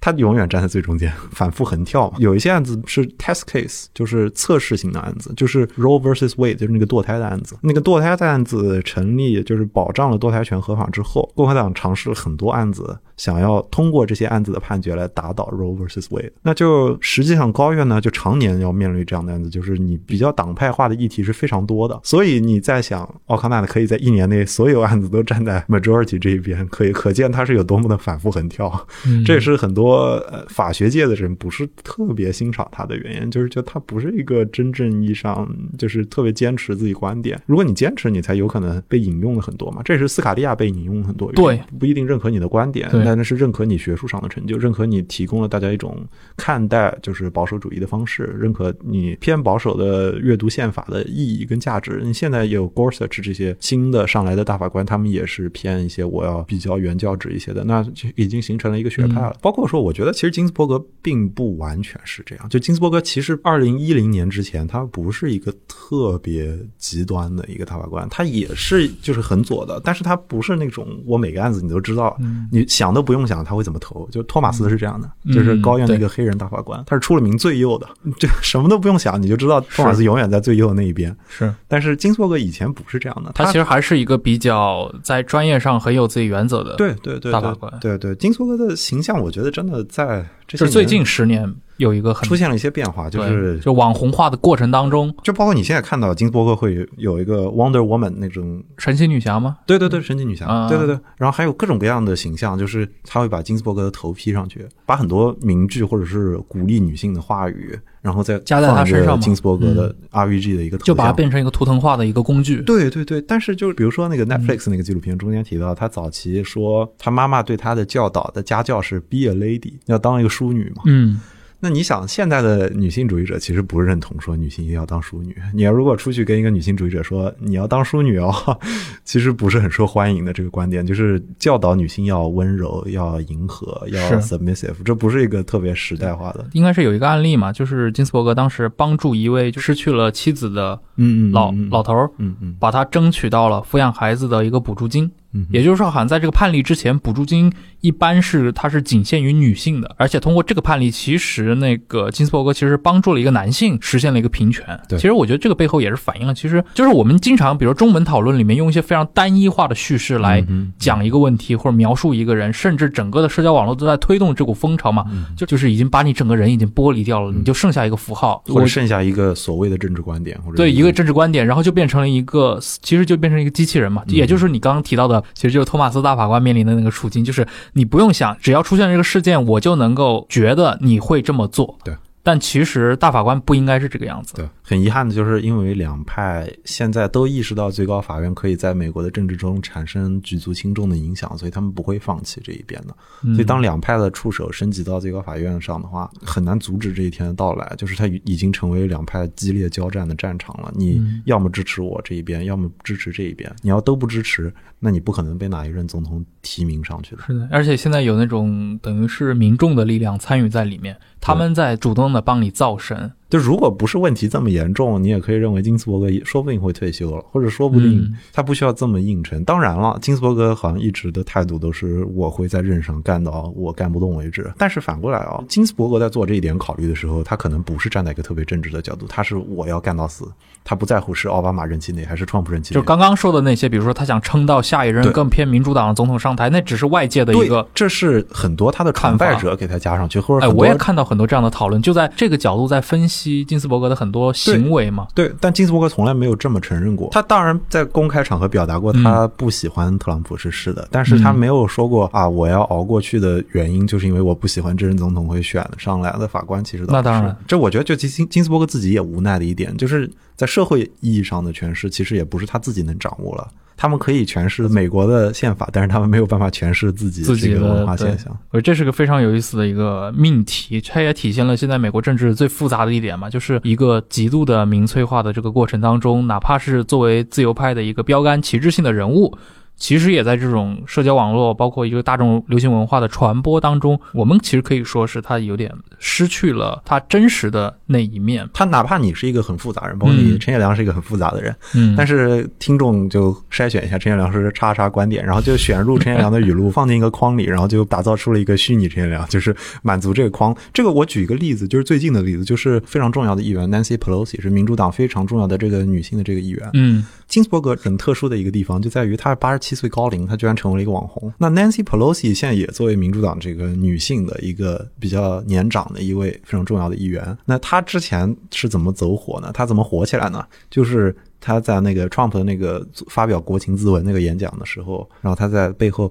他他永远站在最中间，[LAUGHS] 反复横跳嘛。有一些案子是 test case，就是测试型的案子，就是 Roe versus Wade，就是那个堕胎的案子。那个堕胎的案子成立，就是保障了堕胎权合法之后，共和党尝试了很多案子。想要通过这些案子的判决来打倒 Roe versus Wade，那就实际上高院呢就常年要面临这样的案子，就是你比较党派化的议题是非常多的，所以你在想奥康纳可以在一年内所有案子都站在 majority 这一边，可以可见他是有多么的反复横跳。这也是很多呃法学界的人不是特别欣赏他的原因，就是觉得他不是一个真正意义上就是特别坚持自己观点。如果你坚持，你才有可能被引用了很多嘛。这也是斯卡利亚被引用很多，对，不一定认可你的观点。但那是认可你学术上的成就，认可你提供了大家一种看待就是保守主义的方式，认可你偏保守的阅读宪法的意义跟价值。你现在有 Gorsuch 这些新的上来的大法官，他们也是偏一些我要比较原教旨一些的，那就已经形成了一个学派了。包括说，我觉得其实金斯伯格并不完全是这样。就金斯伯格其实二零一零年之前，他不是一个特别极端的一个大法官，他也是就是很左的，但是他不是那种我每个案子你都知道，你想都不用想。他会怎么投？就托马斯是这样的，就是高院的一个黑人大法官，他是出了名最右的，就什么都不用想，你就知道托马斯永远在最右的那一边。是，但是金斯伯格以前不是这样的，他其实还是一个比较在专业上很有自己原则的，对对对，大法官。对对，金斯伯格的形象，我觉得真的在这最近十年。有一个很出现了一些变化，就是就网红化的过程当中，就包括你现在看到金斯伯格会有一个 Wonder Woman 那种神奇女侠吗？对对对，神奇女侠，对对对，然后还有各种各样的形象，就是他会把金斯伯格的头披上去，把很多名句或者是鼓励女性的话语，然后再加在他身上，金斯伯格的 RVG 的一个，就把它变成一个图腾化的一个工具。对对对，但是就是比如说那个 Netflix 那个纪录片中间提到，他早期说他妈妈对他的教导的家教是 Be a lady，要当一个淑女嘛。嗯。那你想，现在的女性主义者其实不认同说女性一定要当淑女。你要如果出去跟一个女性主义者说你要当淑女哦，[LAUGHS] 其实不是很受欢迎的。这个观点就是教导女性要温柔、要迎合、要 submissive，这不是一个特别时代化的。应该是有一个案例嘛，就是金斯伯格当时帮助一位失去了妻子的嗯老老头儿，嗯嗯，把他争取到了抚养孩子的一个补助金。嗯，也就是说，好像在这个判例之前，补助金一般是它是仅限于女性的，而且通过这个判例，其实那个金斯伯格其实帮助了一个男性实现了一个平权。对，其实我觉得这个背后也是反映了，其实就是我们经常，比如中文讨论里面用一些非常单一化的叙事来讲一个问题或者描述一个人，甚至整个的社交网络都在推动这股风潮嘛，就就是已经把你整个人已经剥离掉了，你就剩下一个符号，或者剩下一个所谓的政治观点，或者对一个政治观点，然后就变成了一个，其实就变成一个机器人嘛，也就是你刚刚提到的，其实就是托马斯。大法官面临的那个处境，就是你不用想，只要出现这个事件，我就能够觉得你会这么做。对。但其实大法官不应该是这个样子。对，很遗憾的就是因为两派现在都意识到最高法院可以在美国的政治中产生举足轻重的影响，所以他们不会放弃这一边的。所以当两派的触手升级到最高法院上的话，很难阻止这一天的到来。就是它已经成为两派激烈交战的战场了。你要么支持我这一边，要么支持这一边。你要都不支持，那你不可能被哪一任总统提名上去的。是的，而且现在有那种等于是民众的力量参与在里面。他们在主动的帮你造神。就如果不是问题这么严重，你也可以认为金斯伯格说不定会退休了，或者说不定他不需要这么硬撑。当然了，金斯伯格好像一直的态度都是我会在任上干到我干不动为止。但是反过来啊，金斯伯格在做这一点考虑的时候，他可能不是站在一个特别政治的角度，他是我要干到死，他不在乎是奥巴马任期内还是川普任期内。就刚刚说的那些，比如说他想撑到下一任更偏民主党的总统上台，那只是外界的一个，这是很多他的崇拜者给他加上去，或者哎，我也看到很多这样的讨论，就在这个角度在分析金斯伯格的。很多行为嘛，对，但金斯伯格从来没有这么承认过。他当然在公开场合表达过他不喜欢特朗普是是的，但是他没有说过啊，我要熬过去的原因就是因为我不喜欢这任总统会选上来的法官。其实那当然，这我觉得就金金斯伯格自己也无奈的一点，就是在社会意义上的诠释，其实也不是他自己能掌握了。他们可以诠释美国的宪法，但是他们没有办法诠释自己自己的文化现象。我这是个非常有意思的一个命题，它也体现了现在美国政治最复杂的一点嘛，就是一个极度的民粹化的这个过程当中，哪怕是作为自由派的一个标杆旗帜性的人物。其实也在这种社交网络，包括一个大众流行文化的传播当中，我们其实可以说是他有点失去了他真实的那一面。他哪怕你是一个很复杂人，包括你嗯陈彦良是一个很复杂的人，嗯，但是听众就筛选一下陈彦良是叉叉观点，然后就选入陈彦良的语录放进一个框里，然后就打造出了一个虚拟陈彦良，就是满足这个框。这个我举一个例子，就是最近的例子，就是非常重要的议员 Nancy Pelosi 是民主党非常重要的这个女性的这个议员。嗯金斯伯格很特殊的一个地方就在于她八十七岁高龄，他居然成为了一个网红。那 Nancy Pelosi 现在也作为民主党这个女性的一个比较年长的一位非常重要的一员。那她之前是怎么走火呢？她怎么火起来呢？就是她在那个 Trump 的那个发表国情咨文那个演讲的时候，然后她在背后。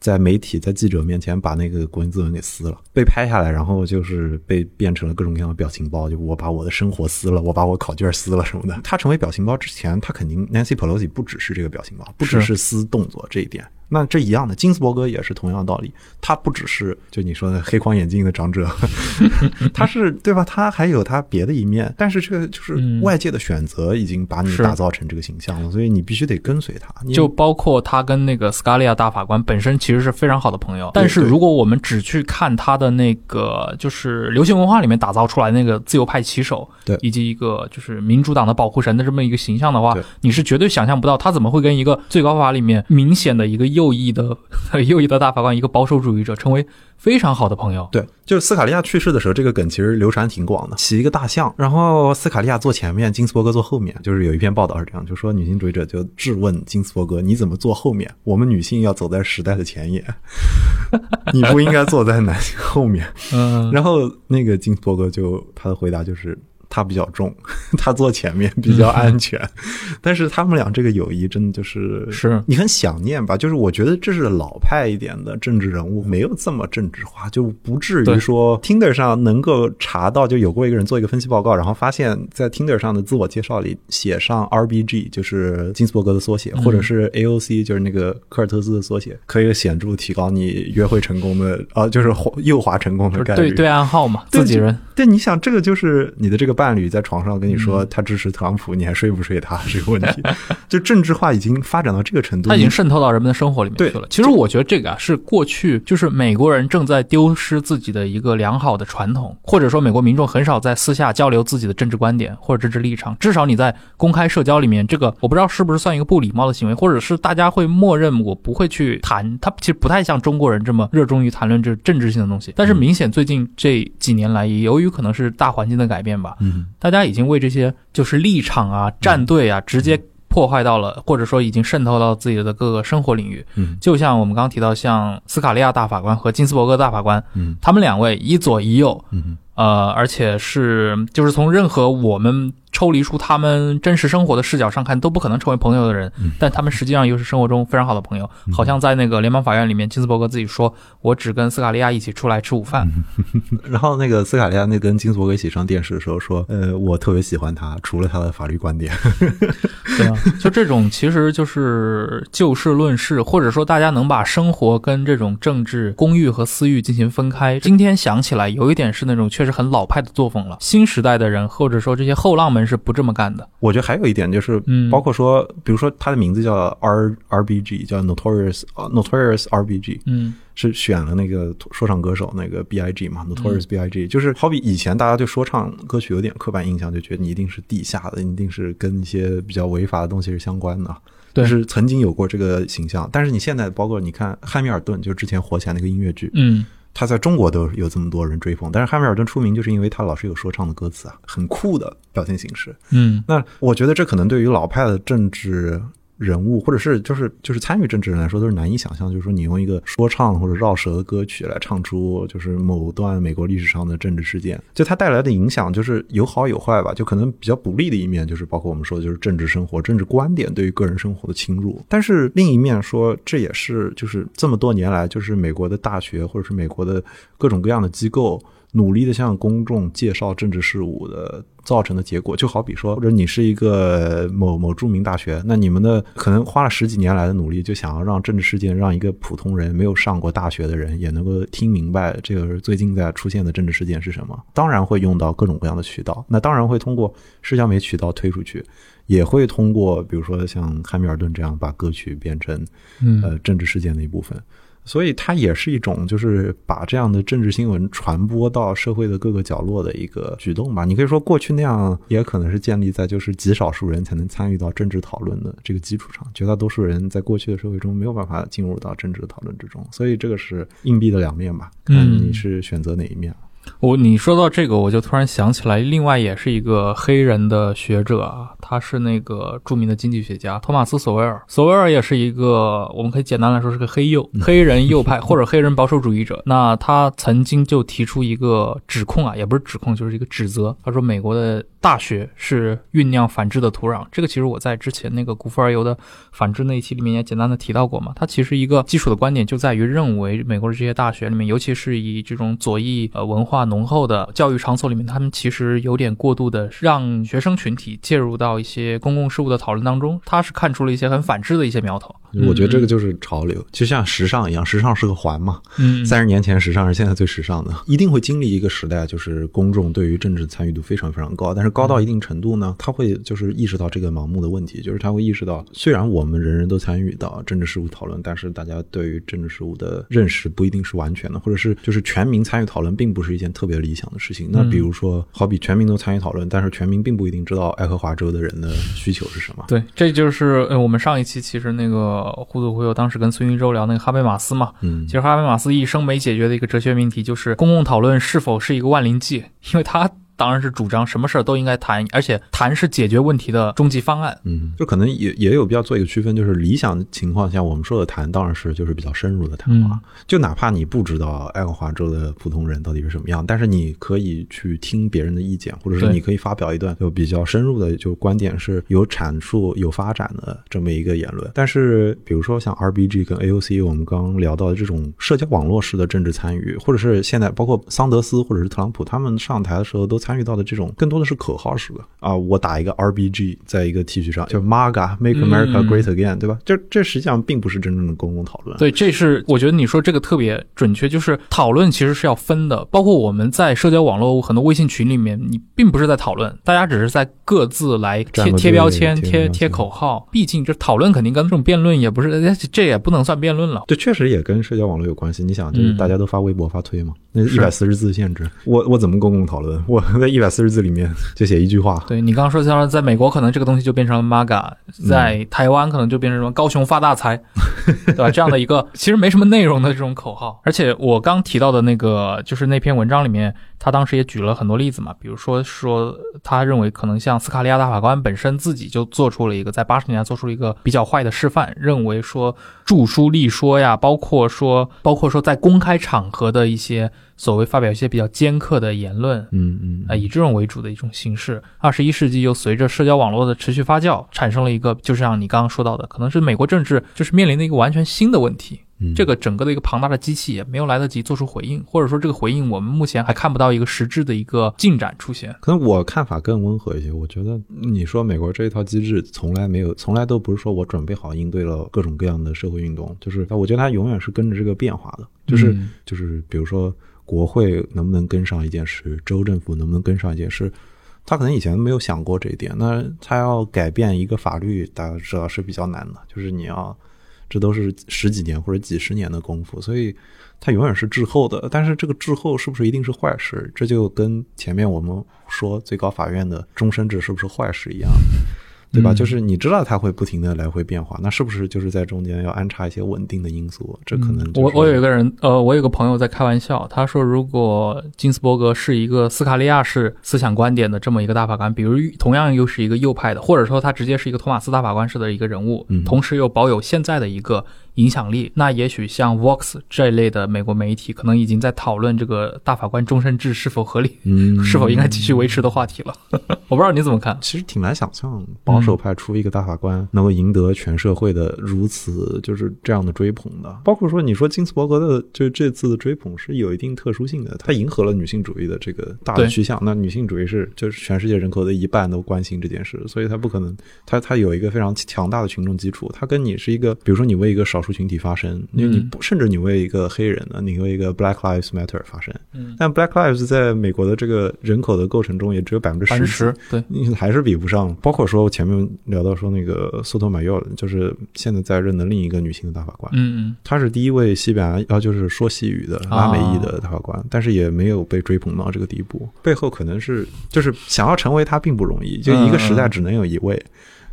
在媒体、在记者面前把那个国情咨文给撕了，被拍下来，然后就是被变成了各种各样的表情包，就我把我的生活撕了，我把我考卷撕了什么的。他成为表情包之前，他肯定 Nancy Pelosi 不只是这个表情包，不只是撕动作这一点。那这一样的，金斯伯格也是同样的道理，他不只是就你说的黑框眼镜的长者，[LAUGHS] 他是对吧？他还有他别的一面，但是这个就是嗯外界的选择已经把你打造成这个形象了，所以你必须得跟随他。就包括他跟那个斯卡利亚大法官本身其实是非常好的朋友，但是如果我们只去看他的那个就是流行文化里面打造出来那个自由派旗手，对以及一个就是民主党的保护神的这么一个形象的话，你是绝对想象不到他怎么会跟一个最高法里面明显的一个右翼的 [LAUGHS] 右翼的大法官，一个保守主义者成为非常好的朋友。对，就是斯卡利亚去世的时候，这个梗其实流传挺广的，骑一个大象，然后斯卡利亚坐前面，金斯伯格坐后面，就是有一篇报道是这样，就说女性主义者就质问金斯伯格，你怎么坐后面？我们女性要走在时代的前沿，[LAUGHS] 你不应该坐在男性后面。嗯，[LAUGHS] 然后那个金斯伯格就他的回答就是。他比较重，[LAUGHS] 他坐前面比较安全，但是他们俩这个友谊真的就是是你很想念吧？就是我觉得这是老派一点的政治人物，没有这么政治化，就不至于说 Tinder 上能够查到，就有过一个人做一个分析报告，然后发现，在 Tinder 上的自我介绍里写上 RBG，就是金斯伯格的缩写，或者是 AOC，就是那个科尔特斯的缩写，可以显著提高你约会成功的啊，就是右滑成功的概率。对对暗号嘛，自己人。对，你想这个就是你的这个伴侣在床上跟你说嗯他支持特朗普，你还睡不睡他 [LAUGHS] 这个问题，[LAUGHS] 就政治化已经发展到这个程度，它已经渗透到人们的生活里面去了。其实我觉得这个啊，是过去就是美国人正在丢失自己的一个良好的传统，或者说美国民众很少在私下交流自己的政治观点或者政治立场。至少你在公开社交里面，这个我不知道是不是算一个不礼貌的行为，或者是大家会默认我不会去谈。他其实不太像中国人这么热衷于谈论这政治性的东西。但是明显最近这几年来，也由于可能是大环境的改变吧，嗯，大家已经为这些就是立场啊、战队啊，直接破坏到了，或者说已经渗透到自己的各个生活领域。嗯。就像我们刚刚提到，像斯卡利亚大法官和金斯伯格大法官，嗯。他们两位一左一右，嗯呃，而且是就是从任何我们抽离出他们真实生活的视角上看，都不可能成为朋友的人，嗯但他们实际上又是生活中非常好的朋友。好像在那个联邦法院里面，金斯伯格自己说：“我只跟斯卡利亚一起出来吃午饭。[LAUGHS] 然后那个斯卡利亚那跟金斯伯格一起上电视的时候说，呃，我特别喜欢他，除了他的法律观点。[LAUGHS] 对啊，就这种其实就是就事论事，或者说大家能把生活跟这种政治公欲和私欲进行分开。今天想起来，有一点是那种确实很老派的作风了。新时代的人，或者说这些后浪们是不这么干的。我觉得还有一点就是，嗯包括说，比如说他的名字叫 R R B G，叫 Notorious、呃 Notorious R B G，嗯是选了那个说唱歌手那个 B I G 嘛，Notorious B I G，、就是好比以前大家对说唱歌曲有点刻板印象，就觉得你一定是地下的，你一定是跟一些比较违法的东西是相关的。对就是曾经有过这个形象，但是你现在包括你看汉密尔顿，就之前火起来那个音乐剧，嗯他在中国都有这么多人追捧，但是汉密尔顿出名就是因为他老是有说唱的歌词啊，很酷的表现形式。嗯那我觉得这可能对于老派的政治人物，或者是就是就是参与政治人来说，都是难以想象。就是说，你用一个说唱或者绕舌的歌曲来唱出就是某段美国历史上的政治事件，就它带来的影响就是有好有坏吧。就可能比较不利的一面，就是包括我们说的就是政治生活、政治观点对于个人生活的侵入。但是另一面说，这也是就是这么多年来，就是美国的大学或者是美国的各种各样的机构。努力的向公众介绍政治事务的造成的结果，就好比说，或者你是一个某某著名大学，那你们的可能花了十几年来的努力，就想要让政治事件让一个普通人没有上过大学的人也能够听明白这个最近在出现的政治事件是什么，当然会用到各种各样的渠道，那当然会通过社交媒体渠道推出去，也会通过比如说像汉密尔顿这样把歌曲变成嗯呃政治事件的一部分。所以它也是一种，就是把这样的政治新闻传播到社会的各个角落的一个举动吧。你可以说，过去那样也可能是建立在就是极少数人才能参与到政治讨论的这个基础上，绝大多数人在过去的社会中没有办法进入到政治的讨论之中。所以这个是硬币的两面吧，看你是选择哪一面。我你说到这个，我就突然想起来，另外也是一个黑人的学者啊，他是那个著名的经济学家托马斯·索维尔。索维尔也是一个，我们可以简单来说是个黑右、[LAUGHS] 黑人右派或者黑人保守主义者。那他曾经就提出一个指控啊，也不是指控，就是一个指责。他说美国的大学是酝酿反制的土壤。这个其实我在之前那个古富而游的反制那一期里面也简单的提到过嘛。他其实一个基础的观点就在于认为美国的这些大学里面，尤其是以这种左翼呃文化浓厚的教育场所里面，他们其实有点过度的让学生群体介入到一些公共事务的讨论当中。他是看出了一些很反制的一些苗头。我觉得这个就是潮流，就像时尚一样，时尚是个环嘛。嗯，三十年前时尚是现在最时尚的，一定会经历一个时代，就是公众对于政治参与度非常非常高，但是高到一定程度呢，他会就是意识到这个盲目的问题，就是他会意识到，虽然我们人人都参与到政治事务讨论，但是大家对于政治事务的认识不一定是完全的，或者是就是全民参与讨论并不是一件特别理想的事情。那比如说，好比全民都参与讨论，但是全民并不一定知道爱荷华州的人的需求是什么。[LAUGHS] 对，这就是呃我们上一期其实那个互助忽悠当时跟孙云洲聊那个哈贝马斯嘛，嗯其，实哈贝马斯一生没解决的一个哲学命题就是公共讨论是否是一个万灵剂，因为他当然是主张什么事儿都应该谈，而且谈是解决问题的终极方案。嗯，就可能也也有必要做一个区分，就是理想情况下，我们说的谈当然是就是比较深入的谈话，嗯就哪怕你不知道爱荷华州的普通人到底是什么样，但是你可以去听别人的意见，或者是你可以发表一段就比较深入的就观点是有阐述、有发展的这么一个言论。但是比如说像 RBG 跟 AOC，我们刚刚聊到的这种社交网络式的政治参与，或者是现在包括桑德斯或者是特朗普他们上台的时候都参与到的这种，更多的是口号式的啊，我打一个 RBG 在一个 T 恤上，就 MAGA Make America 嗯 Great Again，、对吧？这这实际上并不是真正的公共讨论。对，这是我觉得你说这个特别准确，就是讨论其实是要分的，包括我们在社交网络很多微信群里面，你并不是在讨论，大家只是在各自来贴贴标签、贴贴口号。毕竟这讨论肯定跟这种辩论也不是，这也不能算辩论了。这确实也跟社交网络有关系。你想，就是嗯大家都发微博、发推嘛，那是一百四十字限制，我我怎么公共讨论？我在一百四十字里面就写一句话，对你刚刚说，像在美国可能这个东西就变成了 MAGA，在台湾可能就变成什么高雄发大财，对吧？这样的一个 [LAUGHS] 其实没什么内容的这种口号。而且我刚提到的那个，就是那篇文章里面，他当时也举了很多例子嘛，比如说说他认为可能像斯卡利亚大法官本身自己就做出了一个在八十年代做出了一个比较坏的示范，认为说著书立说呀，包括说包括说在公开场合的一些所谓发表一些比较尖刻的言论，嗯嗯啊，以这种为主的一种形式。二十一世纪又随着社交网络的持续发酵，产生了一个，就像你刚刚说到的，可能是美国政治就是面临的一个完全新的问题。嗯，这个整个的一个庞大的机器也没有来得及做出回应，或者说这个回应我们目前还看不到一个实质的一个进展出现。可能我看法更温和一些。我觉得你说美国这一套机制从来没有，从来都不是说我准备好应对了各种各样的社会运动，就是我觉得它永远是跟着这个变化的，就是、嗯就是比如说国会能不能跟上一件事，州政府能不能跟上一件事。他可能以前没有想过这一点，那他要改变一个法律，大家知道是比较难的，就是你要，这都是十几年或者几十年的功夫，所以它永远是滞后的。但是这个滞后是不是一定是坏事？这就跟前面我们说最高法院的终身制是不是坏事一样，对吧？嗯就是你知道它会不停的来回变化，那是不是就是在中间要安插一些稳定的因素？这可能、就是嗯我我有一个人，呃，我有个朋友在开玩笑，他说如果金斯伯格是一个斯卡利亚式思想观点的这么一个大法官，比如同样又是一个右派的，或者说他直接是一个托马斯大法官式的一个人物，嗯同时又保有现在的一个影响力，那也许像 Vox 这一类的美国媒体，可能已经在讨论这个大法官终身制是否合理，嗯是否应该继续维持的话题了。[LAUGHS] 我不知道你怎么看？其实挺难想象保守派出一个大法官能够赢得全社会的如此就是这样的追捧的。包括说，你说金斯伯格的就这次的追捧是有一定特殊性的，他迎合了女性主义的这个大的趋向。那女性主义是就是全世界人口的一半都关心这件事，所以他不可能，他他有一个非常强大的群众基础。他跟你是一个，比如说你为一个少数群体发声，因为你不甚至你为一个黑人呢，你为一个 Black Lives Matter 发声，嗯，但 Black Lives 在美国的这个人口的构成中也只有百分之十十，对，你还是比不上。包括说前面聊到说那个索托马尤，就是现在在任的另一个女性的大法官，嗯嗯，她是第一位西班牙，啊，就是说西语的拉美裔的大法官，但是也没有被追捧到这个地步。背后可能是就是想要成为她并不容易，就一个时代只能有一位。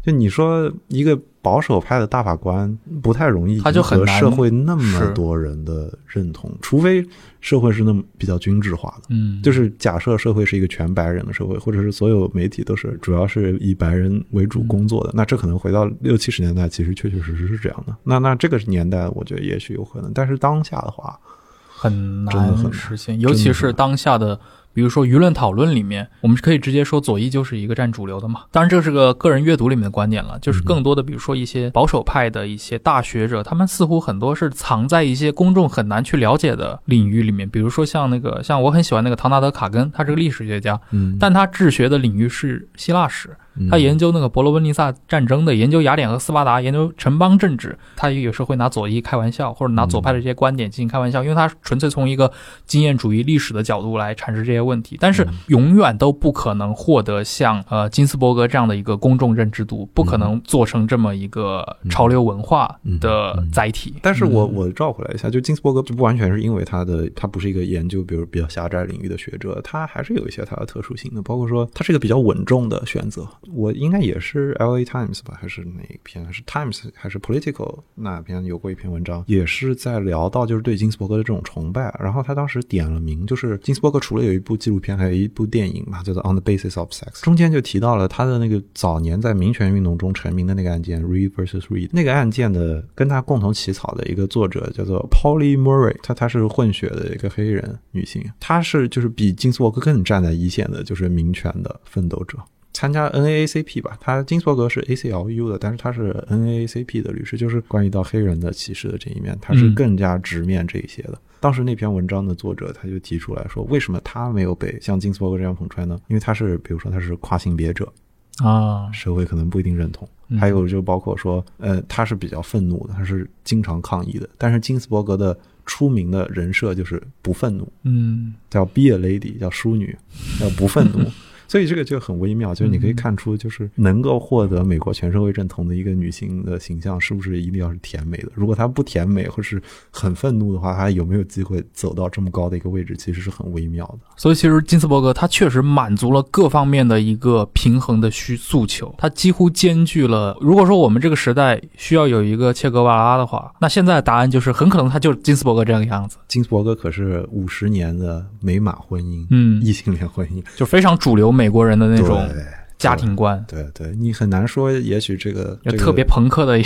就你说一个保守派的大法官不太容易他就很难社会那么多人的认同，除非社会是那么比较均质化的。嗯，就是假设社会是一个全白人的社会，或者是所有媒体都是主要是以白人为主工作的，那这可能回到六七十年代，其实确确实实是这样的。那那这个年代，我觉得也许有可能，但是当下的话，很难实现，尤其是当下的。比如说舆论讨论里面，我们可以直接说左翼就是一个占主流的嘛。当然，这是个个人阅读里面的观点了，就是更多的，比如说一些保守派的一些大学者，他们似乎很多是藏在一些公众很难去了解的领域里面。比如说像那个，像我很喜欢那个唐纳德·卡根，他是个历史学家，嗯，但他治学的领域是希腊史，嗯他研究那个伯罗奔尼撒战争的，研究雅典和斯巴达，研究城邦政治。他也有时候会拿左翼开玩笑，或者拿左派的这些观点进行开玩笑，因为他纯粹从一个经验主义历史的角度来阐释这些问题。但是永远都不可能获得像呃金斯伯格这样的一个公众认知度，不可能做成这么一个潮流文化的载体。但是我嗯我绕回来一下，就金斯伯格就不完全是因为他的他不是一个研究，比如比较狭窄领域的学者，他还是有一些他的特殊性的，包括说他是一个比较稳重的选择。我应该也是 L A Times 吧，还是哪一篇？还是 Times 还是 Political 那篇有过一篇文章，也是在聊到就是对金斯伯格的这种崇拜。然后他当时点了名，就是金斯伯格除了有一部纪录片，还有一部电影嘛，叫做《On the Basis of Sex》，中间就提到了他的那个早年在民权运动中成名的那个案件 re versus Reed，那个案件的跟他共同起草的一个作者叫做 Polly Murray，她她是混血的一个黑人女性，她是就是比金斯伯格更站在一线的，就是民权的奋斗者。参加 NAACP 吧，他金斯伯格是 ACLU 的，但是他是 NAACP 的律师，就是关于到黑人的歧视的这一面，他是嗯更加直面这一些的。当时那篇文章的作者他就提出来说，为什么他没有被像金斯伯格这样捧出来呢？因为他是，比如说他是跨性别者，啊，社会可能不一定认同。嗯还有就包括说，呃，他是比较愤怒的，他是经常抗议的。但是金斯伯格的出名的人设就是不愤怒，嗯叫 be a lady，叫淑女，叫不愤怒。[LAUGHS] 所以这个就很微妙，就是你可以看出，就是能够获得美国全社会认同的一个女性的形象，是不是一定要是甜美的？如果她不甜美或是很愤怒的话，她有没有机会走到这么高的一个位置，其实是很微妙的。所以其实金斯伯格他确实满足了各方面的一个平衡的需诉求，他几乎兼具了。如果说我们这个时代需要有一个切格瓦拉的话，那现在的答案就是很可能他就是金斯伯格这样的样子，金斯伯格可是五十年的美满婚姻，嗯异性恋婚姻就非常主流美国人的那种家庭观，对对，你很难说，也许这个这个特别朋克的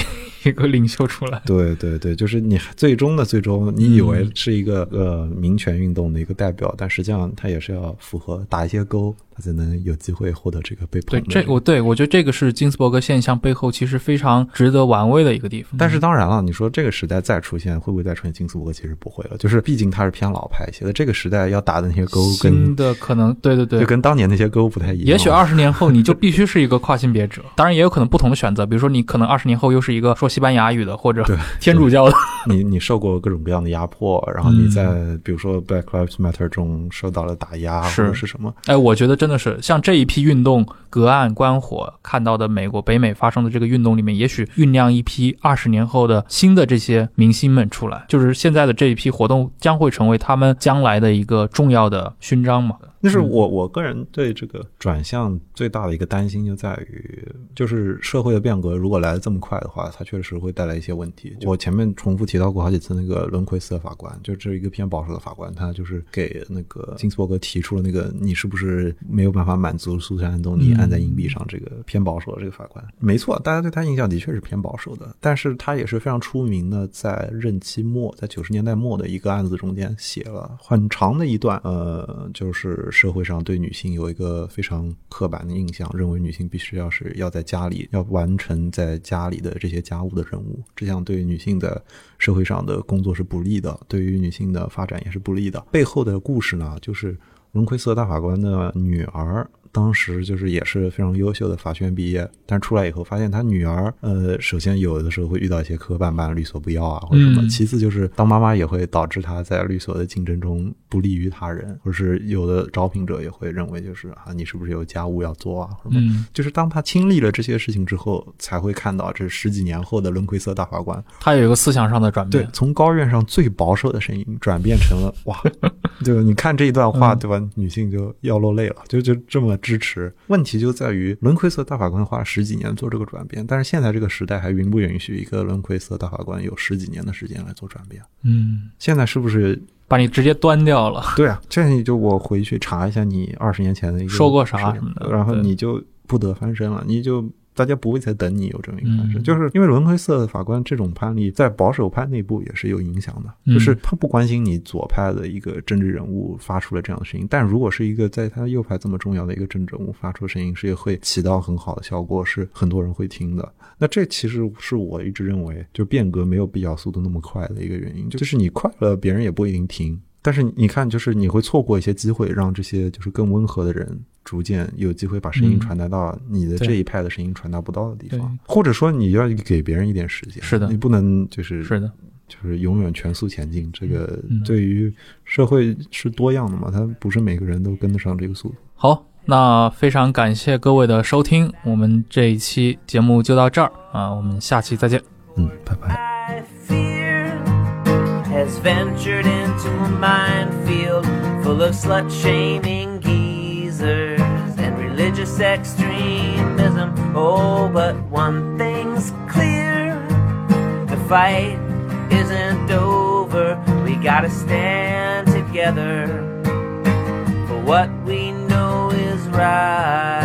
一一个领袖出来。对对对，就是你最终的最终，你以为是一个、呃民权运动的一个代表，但实际上他也是要符合打一些勾，他才能有机会获得这个被捧对、这个我对我觉得这个是金斯伯格现象背后其实非常值得玩味的一个地方。但是当然了，你说这个时代再出现，会不会再出现金斯伯格？其实不会了，就是毕竟他是偏老派一些的。这个时代要打的那些勾新跟的可能对对对就，跟当年那些勾不太一样。也许二十年后你就必须是一个跨性别者，[LAUGHS] 当然也有可能不同的选择，比如说你可能二十年后又是一个说西班牙语的或者对 [LAUGHS] 天主教的，你你受过各种各样的压迫，然后你在、比如说 Black Lives Matter 中受到了打压是。或者是什么，哎，我觉得真的是像这一批运动隔岸观火看到的美国北美发生的这个运动里面，也许酝酿一批二十年后的新的这些明星们出来，就是现在的这一批活动将会成为他们将来的一个重要的勋章嘛。但是我我个人对这个转向最大的一个担心就在于，就是社会的变革如果来的这么快的话，它确实会带来一些问题。我前面重复提到过好几次，那个伦奎斯的法官，就这一个偏保守的法官，他就是给那个金斯伯格提出了那个你是不是没有办法满足苏珊·安东尼按在硬币上这个偏保守的这个法官。没错，大家对他印象的确是偏保守的，但是他也是非常出名的，在任期末，在九十年代末的一个案子中间写了很长的一段，呃，就是社会上对女性有一个非常刻板的印象，认为女性必须要是要在家里要完成在家里的这些家务的任务，这样对女性的社会上的工作是不利的，对于女性的发展也是不利的。背后的故事呢，就是伦奎瑟大法官的女儿。当时就是也是非常优秀的法学院毕业，但出来以后发现他女儿，呃，首先有的时候会遇到一些磕磕绊绊，律所不要啊，或者什么；其次就是当妈妈也会导致她在律所的竞争中不利于他人，或者是有的招聘者也会认为就是啊，你是不是有家务要做啊？什么？就是当他经历了这些事情之后，才会看到这十几年后的轮奎瑟大法官，他有一个思想上的转变，对，从高院上最保守的声音转变成了哇，[LAUGHS] 对你看这一段话，对吧？女性就要落泪了，就就这么。支持问题就在于伦奎瑟大法官花了十几年做这个转变，但是现在这个时代还允不允许一个伦奎瑟大法官有十几年的时间来做转变？嗯，现在是不是把你直接端掉了？对啊，这你就我回去查一下你二十年前的一个说过啥什么的，然后你就不得翻身了，你就。大家不会在等你有这么一个判事，就是因为伦奎瑟法官这种判例在保守派内部也是有影响的，就是他不关心你左派的一个政治人物发出了这样的声音，但如果是一个在他右派这么重要的一个政治人物发出声音，是也会起到很好的效果，是很多人会听的。那这其实是我一直认为，就变革没有必要速度那么快的一个原因，就是你快了，别人也不一定听。但是你看，就是你会错过一些机会，让这些就是更温和的人。逐渐有机会把声音传达到你的这一派的声音传达不到的地方，或者说你要给别人一点时间。是的，你不能就是是的，就是永远全速前进。这个对于社会是多样的嘛，它不是每个人都跟得上这个速度。好，那非常感谢各位的收听，我们这一期节目就到这儿啊，我们下期再见。嗯，拜拜。and religious extremism. Oh, but one thing's clear the fight isn't over. We gotta stand together for what we know is right.